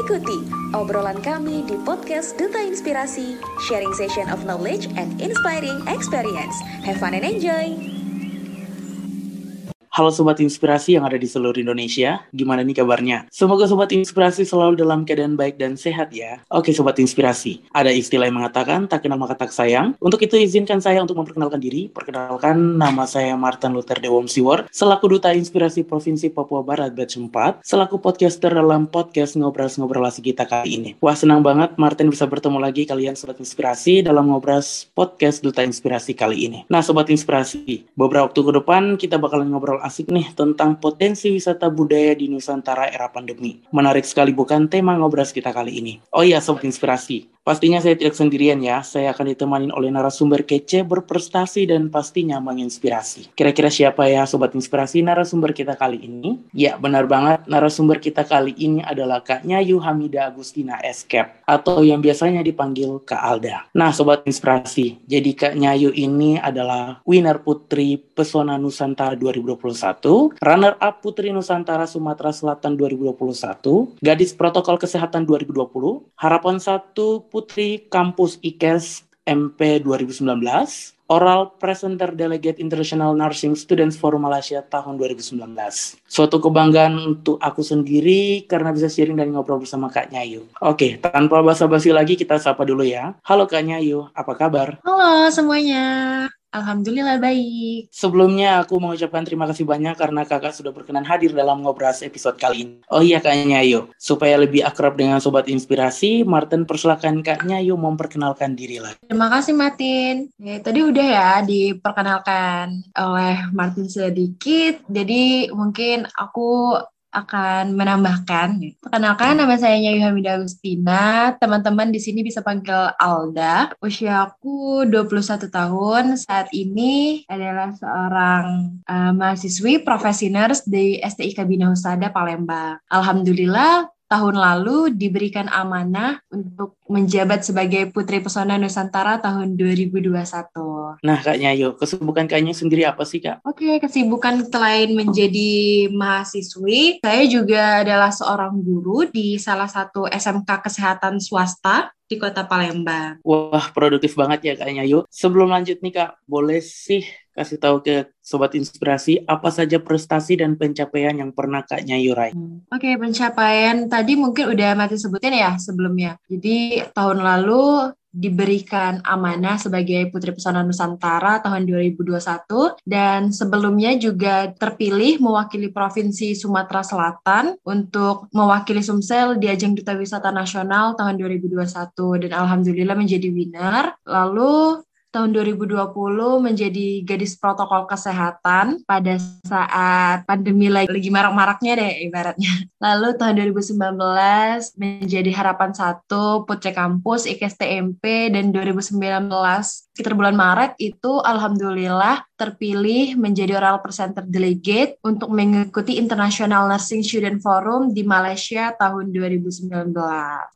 Ikuti obrolan kami di podcast Duta Inspirasi, sharing session of knowledge and inspiring experience. Have fun and enjoy! Halo Sobat Inspirasi yang ada di seluruh Indonesia, gimana nih kabarnya? Semoga Sobat Inspirasi selalu dalam keadaan baik dan sehat ya. Oke Sobat Inspirasi, ada istilah yang mengatakan tak kenal maka tak sayang. Untuk itu izinkan saya untuk memperkenalkan diri. Perkenalkan nama saya Martin Luther Dewom Siwor, selaku Duta Inspirasi Provinsi Papua Barat Batch 4, selaku podcaster dalam podcast Ngobrol-Ngobrolasi kita kali ini. Wah senang banget Martin bisa bertemu lagi kalian Sobat Inspirasi dalam ngobras podcast Duta Inspirasi kali ini. Nah Sobat Inspirasi, beberapa waktu ke depan kita bakalan ngobrol asik nih tentang potensi wisata budaya di Nusantara era pandemi. Menarik sekali bukan tema ngobras kita kali ini. Oh iya Sobat Inspirasi, Pastinya saya tidak sendirian ya, saya akan ditemani oleh narasumber kece, berprestasi, dan pastinya menginspirasi. Kira-kira siapa ya Sobat Inspirasi narasumber kita kali ini? Ya, benar banget, narasumber kita kali ini adalah Kak Nyayu Hamida Agustina Escape, atau yang biasanya dipanggil Kak Alda. Nah Sobat Inspirasi, jadi Kak Nyayu ini adalah winner Putri Pesona Nusantara 2021, runner-up Putri Nusantara Sumatera Selatan 2021, Gadis Protokol Kesehatan 2020, Harapan 1 Putri Kampus IKES MP 2019, Oral Presenter Delegate International Nursing Students Forum Malaysia tahun 2019. Suatu kebanggaan untuk aku sendiri karena bisa sharing dan ngobrol bersama Kak Nyayu. Oke, tanpa basa-basi lagi kita sapa dulu ya. Halo Kak Nyayu, apa kabar? Halo semuanya. Alhamdulillah baik. Sebelumnya aku mengucapkan terima kasih banyak karena kakak sudah berkenan hadir dalam ngobras episode kali ini. Oh iya Kak Nyayu, supaya lebih akrab dengan Sobat Inspirasi, Martin persilakan Kak Nyayu memperkenalkan diri lagi. Terima kasih Martin. Ya, tadi udah ya diperkenalkan oleh Martin sedikit, jadi mungkin aku akan menambahkan. Perkenalkan nama saya Nyayu Hamida Agustina. Teman-teman di sini bisa panggil Alda. Usia aku 21 tahun. Saat ini adalah seorang uh, mahasiswi profesi nurse di STIK Bina Husada Palembang. Alhamdulillah tahun lalu diberikan amanah untuk menjabat sebagai Putri Pesona Nusantara tahun 2021. Nah, Kak Nyayo, kesibukan Kak Nyayo sendiri apa sih, Kak? Oke, kesibukan selain menjadi mahasiswi, saya juga adalah seorang guru di salah satu SMK Kesehatan Swasta di kota Palembang. Wah, produktif banget ya Kak Nyayu. Sebelum lanjut nih Kak, boleh sih kasih tahu ke Sobat Inspirasi apa saja prestasi dan pencapaian yang pernah Kak Nyayu raih? Hmm. Oke, okay, pencapaian tadi mungkin udah mati sebutin ya sebelumnya. Jadi tahun lalu diberikan amanah sebagai Putri Pesona Nusantara tahun 2021 dan sebelumnya juga terpilih mewakili Provinsi Sumatera Selatan untuk mewakili Sumsel di ajang Duta Wisata Nasional tahun 2021 dan alhamdulillah menjadi winner. Lalu tahun 2020 menjadi gadis protokol kesehatan pada saat pandemi lagi, marak-maraknya deh ibaratnya. Lalu tahun 2019 menjadi harapan satu Putri Kampus IKSTMP dan 2019 sekitar bulan Maret itu alhamdulillah terpilih menjadi oral presenter delegate untuk mengikuti International Nursing Student Forum di Malaysia tahun 2019.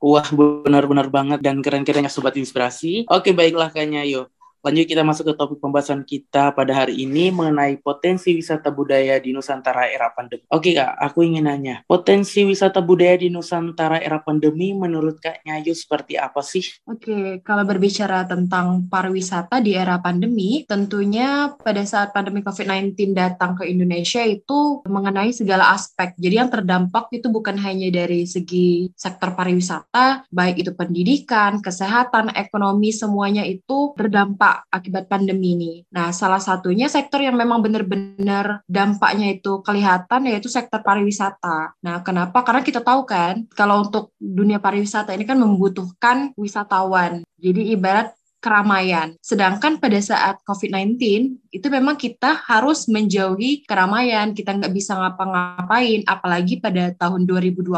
Wah, benar-benar banget dan keren-kerennya sobat inspirasi. Oke, baiklah kayaknya yuk. Lanjut kita masuk ke topik pembahasan kita pada hari ini mengenai potensi wisata budaya di Nusantara era pandemi. Oke Kak, aku ingin nanya, potensi wisata budaya di Nusantara era pandemi menurut Kak Nyayu seperti apa sih? Oke, kalau berbicara tentang pariwisata di era pandemi, tentunya pada saat pandemi COVID-19 datang ke Indonesia itu mengenai segala aspek. Jadi yang terdampak itu bukan hanya dari segi sektor pariwisata, baik itu pendidikan, kesehatan, ekonomi, semuanya itu terdampak akibat pandemi ini. Nah, salah satunya sektor yang memang benar-benar dampaknya itu kelihatan yaitu sektor pariwisata. Nah, kenapa? Karena kita tahu kan, kalau untuk dunia pariwisata ini kan membutuhkan wisatawan. Jadi ibarat keramaian. Sedangkan pada saat COVID-19 itu memang kita harus menjauhi keramaian, kita nggak bisa ngapa-ngapain, apalagi pada tahun 2020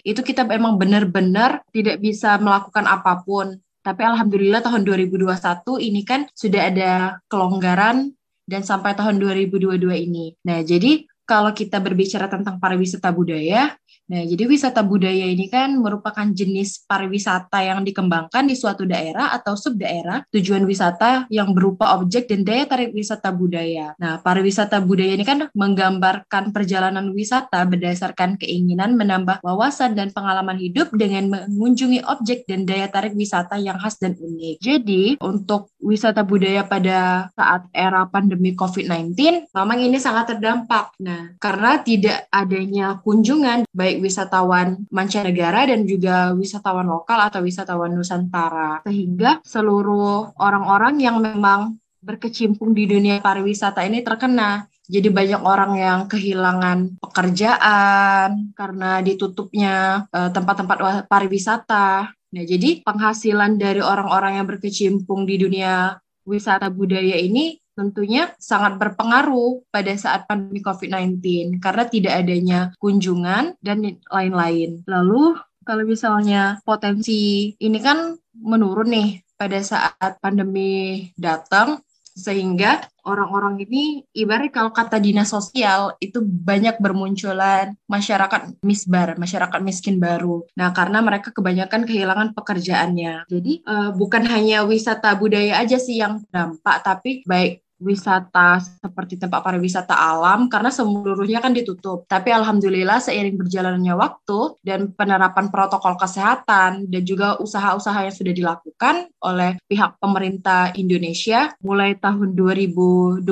itu kita memang benar-benar tidak bisa melakukan apa pun. Tapi alhamdulillah tahun 2021 ini kan sudah ada kelonggaran dan sampai tahun 2022 ini. Nah, jadi kalau kita berbicara tentang pariwisata budaya, Nah, jadi wisata budaya ini kan merupakan jenis pariwisata yang dikembangkan di suatu daerah atau subdaerah, tujuan wisata yang berupa objek dan daya tarik wisata budaya. Nah, pariwisata budaya ini kan menggambarkan perjalanan wisata berdasarkan keinginan menambah wawasan dan pengalaman hidup dengan mengunjungi objek dan daya tarik wisata yang khas dan unik. Jadi, untuk wisata budaya pada saat era pandemi COVID-19, memang ini sangat terdampak. Nah, karena tidak adanya kunjungan baik wisatawan mancanegara dan juga wisatawan lokal atau wisatawan Nusantara. Sehingga seluruh orang-orang yang memang berkecimpung di dunia pariwisata ini terkena. Jadi banyak orang yang kehilangan pekerjaan karena ditutupnya eh, tempat-tempat pariwisata. Nah, jadi penghasilan dari orang-orang yang berkecimpung di dunia wisata budaya ini tentunya sangat berpengaruh pada saat pandemi COVID-19 karena tidak adanya kunjungan dan lain-lain. Lalu kalau misalnya potensi ini kan menurun nih pada saat pandemi datang sehingga orang-orang ini ibarat kalau kata dinas sosial itu banyak bermunculan masyarakat misbar, masyarakat miskin baru. Nah, karena mereka kebanyakan kehilangan pekerjaannya. Jadi uh, bukan hanya wisata budaya aja sih yang dampak, tapi baik wisata seperti tempat pariwisata alam karena seluruhnya kan ditutup. Tapi alhamdulillah seiring berjalannya waktu dan penerapan protokol kesehatan dan juga usaha-usaha yang sudah dilakukan oleh pihak pemerintah Indonesia mulai tahun 2021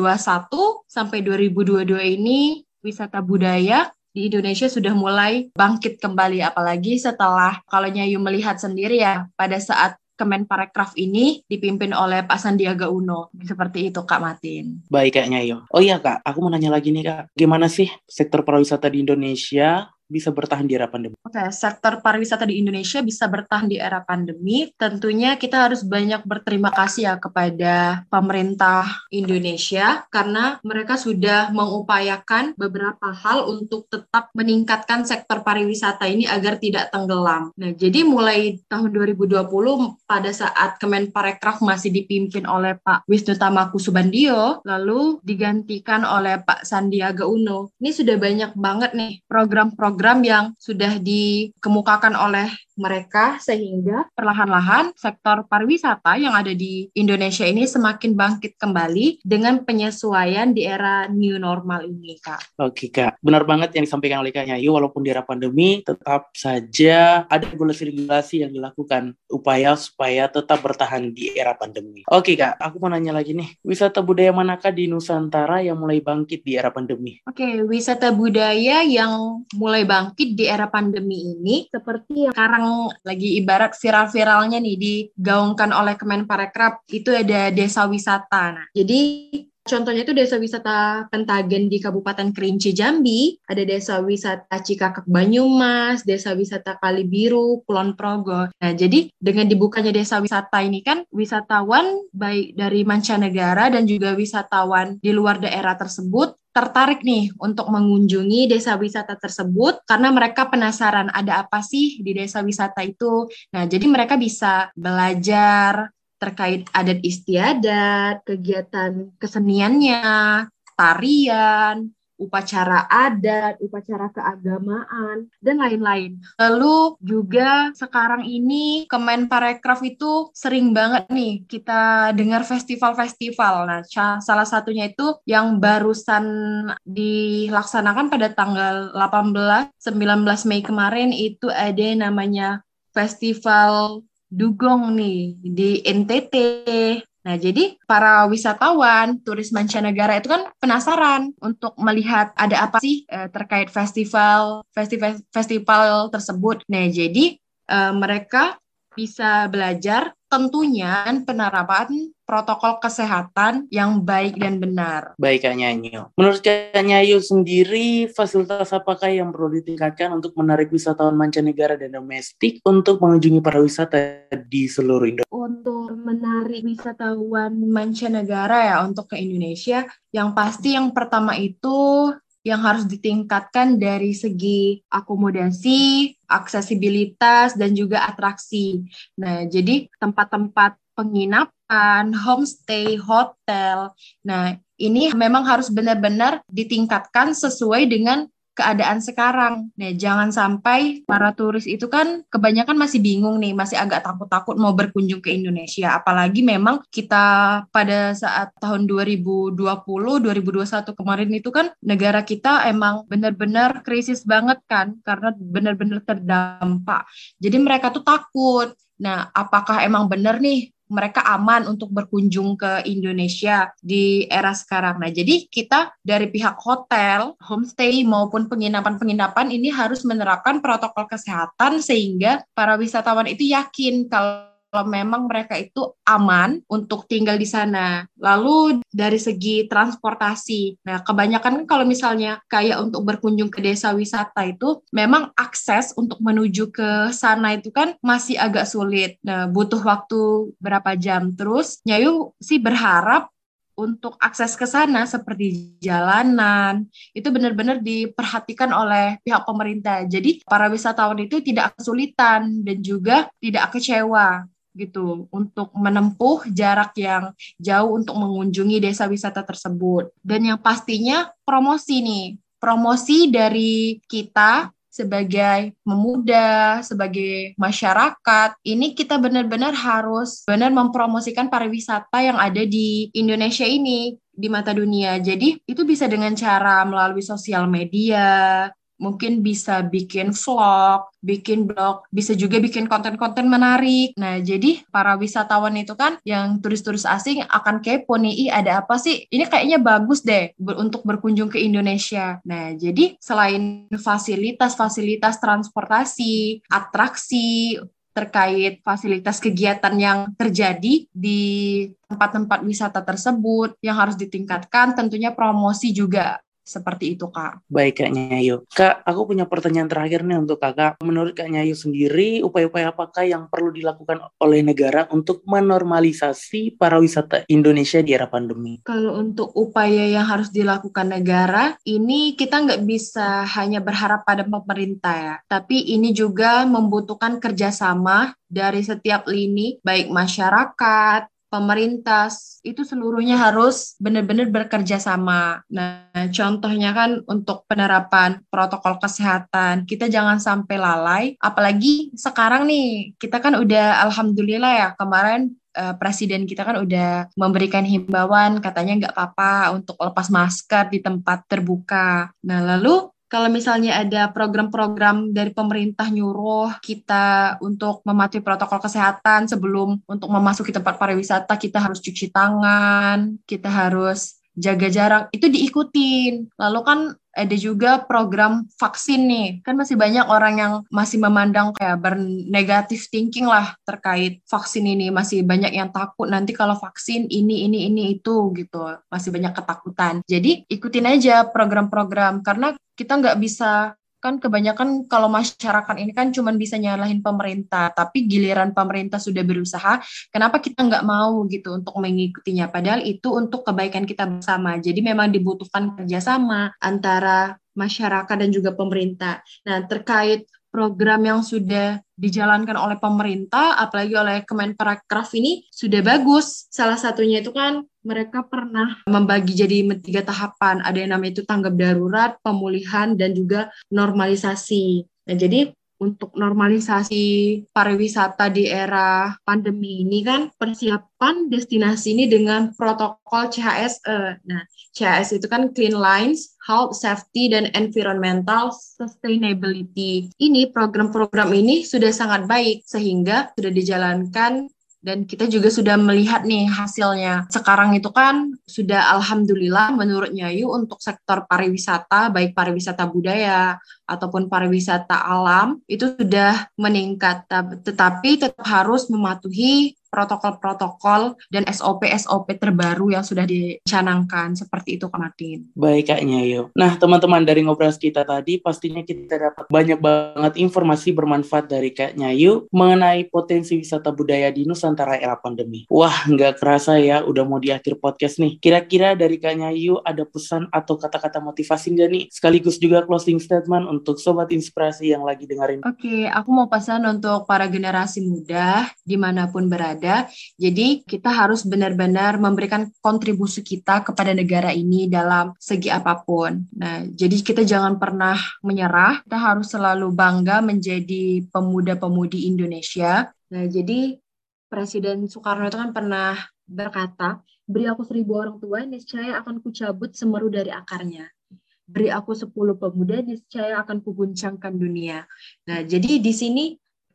sampai 2022 ini wisata budaya di Indonesia sudah mulai bangkit kembali apalagi setelah kalau Nyayu melihat sendiri ya pada saat Kemenparekraf ini dipimpin oleh Pak Sandiaga Uno. Seperti itu Kak Matin. Baik Kak Nyayo. Oh iya Kak, aku mau nanya lagi nih Kak. Gimana sih sektor pariwisata di Indonesia bisa bertahan di era pandemi? Oke, okay, sektor pariwisata di Indonesia bisa bertahan di era pandemi. Tentunya kita harus banyak berterima kasih ya kepada pemerintah Indonesia karena mereka sudah mengupayakan beberapa hal untuk tetap meningkatkan sektor pariwisata ini agar tidak tenggelam. Nah, jadi mulai tahun 2020 pada saat Kemenparekraf masih dipimpin oleh Pak Wisnu Tamaku Subandio, lalu digantikan oleh Pak Sandiaga Uno. Ini sudah banyak banget nih program-program program yang sudah dikemukakan oleh mereka sehingga perlahan-lahan sektor pariwisata yang ada di Indonesia ini semakin bangkit kembali dengan penyesuaian di era new normal ini, Kak. Oke, Kak. Benar banget yang disampaikan oleh Kak Nyayu, walaupun di era pandemi tetap saja ada regulasi-regulasi yang dilakukan upaya supaya tetap bertahan di era pandemi. Oke, Kak. Aku mau nanya lagi nih. Wisata budaya manakah di Nusantara yang mulai bangkit di era pandemi? Oke, wisata budaya yang mulai bangkit di era pandemi ini seperti yang sekarang lagi ibarat viral-viralnya nih digaungkan oleh Kemenparekraf itu ada desa wisata. Nah, jadi Contohnya itu desa wisata Pentagen di Kabupaten Kerinci Jambi, ada desa wisata Cikakak Banyumas, desa wisata Kali Biru, Kulon Progo. Nah, jadi dengan dibukanya desa wisata ini kan wisatawan baik dari mancanegara dan juga wisatawan di luar daerah tersebut tertarik nih untuk mengunjungi desa wisata tersebut karena mereka penasaran ada apa sih di desa wisata itu. Nah, jadi mereka bisa belajar terkait adat istiadat, kegiatan keseniannya, tarian, upacara adat, upacara keagamaan, dan lain-lain. Lalu juga sekarang ini Kemenparekraf itu sering banget nih kita dengar festival-festival. Nah, salah satunya itu yang barusan dilaksanakan pada tanggal 18 19 Mei kemarin itu ada namanya Festival Dugong nih di NTT. Nah, jadi para wisatawan, turis mancanegara itu kan penasaran untuk melihat ada apa sih eh, terkait festival, festival festival tersebut. Nah, jadi eh, mereka bisa belajar tentunya penerapan protokol kesehatan yang baik dan benar. Baik Kak Nyanyo. Menurut Kak Nyanyo sendiri, fasilitas apakah yang perlu ditingkatkan untuk menarik wisatawan mancanegara dan domestik untuk mengunjungi para wisata di seluruh Indonesia? Untuk menarik wisatawan mancanegara ya untuk ke Indonesia, yang pasti yang pertama itu yang harus ditingkatkan dari segi akomodasi, aksesibilitas, dan juga atraksi. Nah, jadi tempat-tempat penginapan, homestay, hotel. Nah, ini memang harus benar-benar ditingkatkan sesuai dengan keadaan sekarang. Nah, jangan sampai para turis itu kan kebanyakan masih bingung nih, masih agak takut-takut mau berkunjung ke Indonesia. Apalagi memang kita pada saat tahun 2020, 2021 kemarin itu kan negara kita emang benar-benar krisis banget kan, karena benar-benar terdampak. Jadi mereka tuh takut. Nah, apakah emang benar nih mereka aman untuk berkunjung ke Indonesia di era sekarang. Nah, jadi kita dari pihak hotel, homestay maupun penginapan-penginapan ini harus menerapkan protokol kesehatan sehingga para wisatawan itu yakin kalau kalau memang mereka itu aman untuk tinggal di sana. Lalu dari segi transportasi, nah kebanyakan kalau misalnya kayak untuk berkunjung ke desa wisata itu memang akses untuk menuju ke sana itu kan masih agak sulit. Nah, butuh waktu berapa jam. Terus Nyayu sih berharap untuk akses ke sana seperti jalanan itu benar-benar diperhatikan oleh pihak pemerintah. Jadi para wisatawan itu tidak kesulitan dan juga tidak kecewa gitu untuk menempuh jarak yang jauh untuk mengunjungi desa wisata tersebut. Dan yang pastinya promosi nih, promosi dari kita sebagai pemuda, sebagai masyarakat, ini kita benar-benar harus benar mempromosikan pariwisata yang ada di Indonesia ini di mata dunia. Jadi itu bisa dengan cara melalui sosial media, mungkin bisa bikin vlog, bikin blog, bisa juga bikin konten-konten menarik. Nah, jadi para wisatawan itu kan yang turis-turis asing akan kepo nih, Ih, ada apa sih? Ini kayaknya bagus deh untuk berkunjung ke Indonesia. Nah, jadi selain fasilitas-fasilitas transportasi, atraksi, terkait fasilitas kegiatan yang terjadi di tempat-tempat wisata tersebut yang harus ditingkatkan tentunya promosi juga seperti itu, Kak. Baik, Kak Nyayu. Kak, aku punya pertanyaan terakhir nih untuk Kakak. Menurut Kak Nyayu sendiri, upaya-upaya apakah yang perlu dilakukan oleh negara untuk menormalisasi para wisata Indonesia di era pandemi? Kalau untuk upaya yang harus dilakukan negara, ini kita nggak bisa hanya berharap pada pemerintah ya. Tapi ini juga membutuhkan kerjasama dari setiap lini, baik masyarakat, pemerintah itu seluruhnya harus benar-benar bekerja sama. Nah, contohnya kan untuk penerapan protokol kesehatan, kita jangan sampai lalai. Apalagi sekarang nih, kita kan udah alhamdulillah ya kemarin uh, presiden kita kan udah memberikan himbauan katanya nggak apa-apa untuk lepas masker di tempat terbuka. Nah, lalu kalau misalnya ada program-program dari pemerintah nyuruh kita untuk mematuhi protokol kesehatan sebelum untuk memasuki tempat pariwisata kita harus cuci tangan, kita harus jaga jarak, itu diikutin. Lalu kan ada juga program vaksin nih. Kan masih banyak orang yang masih memandang kayak bernegatif thinking lah terkait vaksin ini. Masih banyak yang takut nanti kalau vaksin ini, ini, ini, itu gitu. Masih banyak ketakutan. Jadi ikutin aja program-program karena kita nggak bisa kan kebanyakan kalau masyarakat ini kan cuma bisa nyalahin pemerintah, tapi giliran pemerintah sudah berusaha, kenapa kita nggak mau gitu untuk mengikutinya? Padahal itu untuk kebaikan kita bersama. Jadi memang dibutuhkan kerjasama antara masyarakat dan juga pemerintah. Nah terkait program yang sudah dijalankan oleh pemerintah, apalagi oleh Kemenparekraf ini sudah bagus. Salah satunya itu kan mereka pernah membagi jadi tiga tahapan. Ada yang namanya itu tanggap darurat, pemulihan, dan juga normalisasi. Nah, jadi untuk normalisasi pariwisata di era pandemi ini kan persiapan destinasi ini dengan protokol CHSE. Nah, CHS itu kan Clean Lines, Health, Safety, dan Environmental Sustainability. Ini program-program ini sudah sangat baik sehingga sudah dijalankan dan kita juga sudah melihat nih hasilnya. Sekarang itu kan sudah alhamdulillah menurut Nyayu untuk sektor pariwisata, baik pariwisata budaya ataupun pariwisata alam itu sudah meningkat, tetapi tetap harus mematuhi protokol-protokol dan SOP-SOP terbaru yang sudah dicanangkan seperti itu Kak Martin. Baik Kak Nyayo. Nah teman-teman dari ngobrol kita tadi pastinya kita dapat banyak banget informasi bermanfaat dari Kak Nyayu mengenai potensi wisata budaya di Nusantara era pandemi. Wah nggak kerasa ya udah mau di akhir podcast nih. Kira-kira dari Kak Nyayu ada pesan atau kata-kata motivasi nggak nih? Sekaligus juga closing statement untuk Sobat Inspirasi yang lagi dengerin. Oke, aku mau pesan untuk para generasi muda di mana pun berada ada. Jadi kita harus benar-benar memberikan kontribusi kita kepada negara ini dalam segi apa pun. Nah, jadi kita jangan pernah menyerah. Kita harus selalu bangga menjadi pemuda-pemudi Indonesia. Nah, jadi Presiden Soekarno itu kan pernah berkata, beri aku seribu orang tua, niscaya akan kucabut semeru dari akarnya beri aku sepuluh pemuda, niscaya akan kuguncangkan dunia. Nah, jadi di sini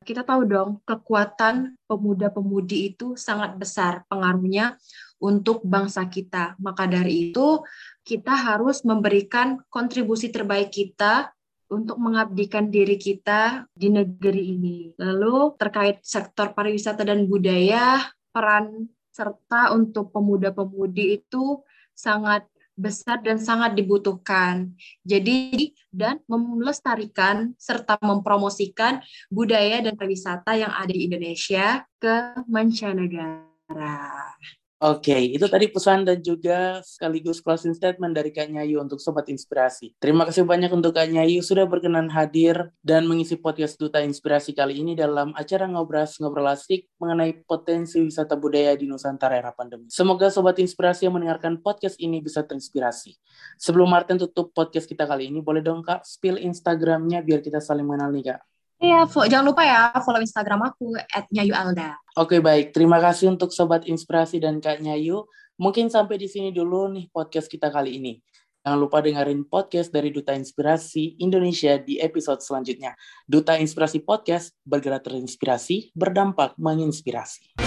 kita tahu dong kekuatan pemuda-pemudi itu sangat besar pengaruhnya untuk bangsa kita. Maka dari itu kita harus memberikan kontribusi terbaik kita untuk mengabdikan diri kita di negeri ini. Lalu terkait sektor pariwisata dan budaya, peran serta untuk pemuda-pemudi itu sangat besar dan sangat dibutuhkan. Jadi dan melestarikan serta mempromosikan budaya dan pariwisata yang ada di Indonesia ke mancanegara. Oke, itu tadi pesan dan juga sekaligus closing statement dari Kak Nyayu untuk Sobat Inspirasi. Terima kasih banyak untuk Kak Nyayu sudah berkenan hadir dan mengisi podcast Duta Inspirasi kali ini dalam acara Ngobras Ngobrol Asik mengenai potensi wisata budaya di Nusantara era pandemi. Semoga Sobat Inspirasi yang mendengarkan podcast ini bisa terinspirasi. Sebelum Martin tutup podcast kita kali ini, boleh dong Kak spill Instagramnya biar kita saling mengenal nih Kak. Iya, jangan lupa ya follow Instagram aku @nyayualda. Oke, baik. Terima kasih untuk Sobat Inspirasi dan Kak Nyayu. Mungkin sampai di sini dulu nih podcast kita kali ini. Jangan lupa dengerin podcast dari Duta Inspirasi Indonesia di episode selanjutnya. Duta Inspirasi Podcast bergerak terinspirasi, berdampak menginspirasi.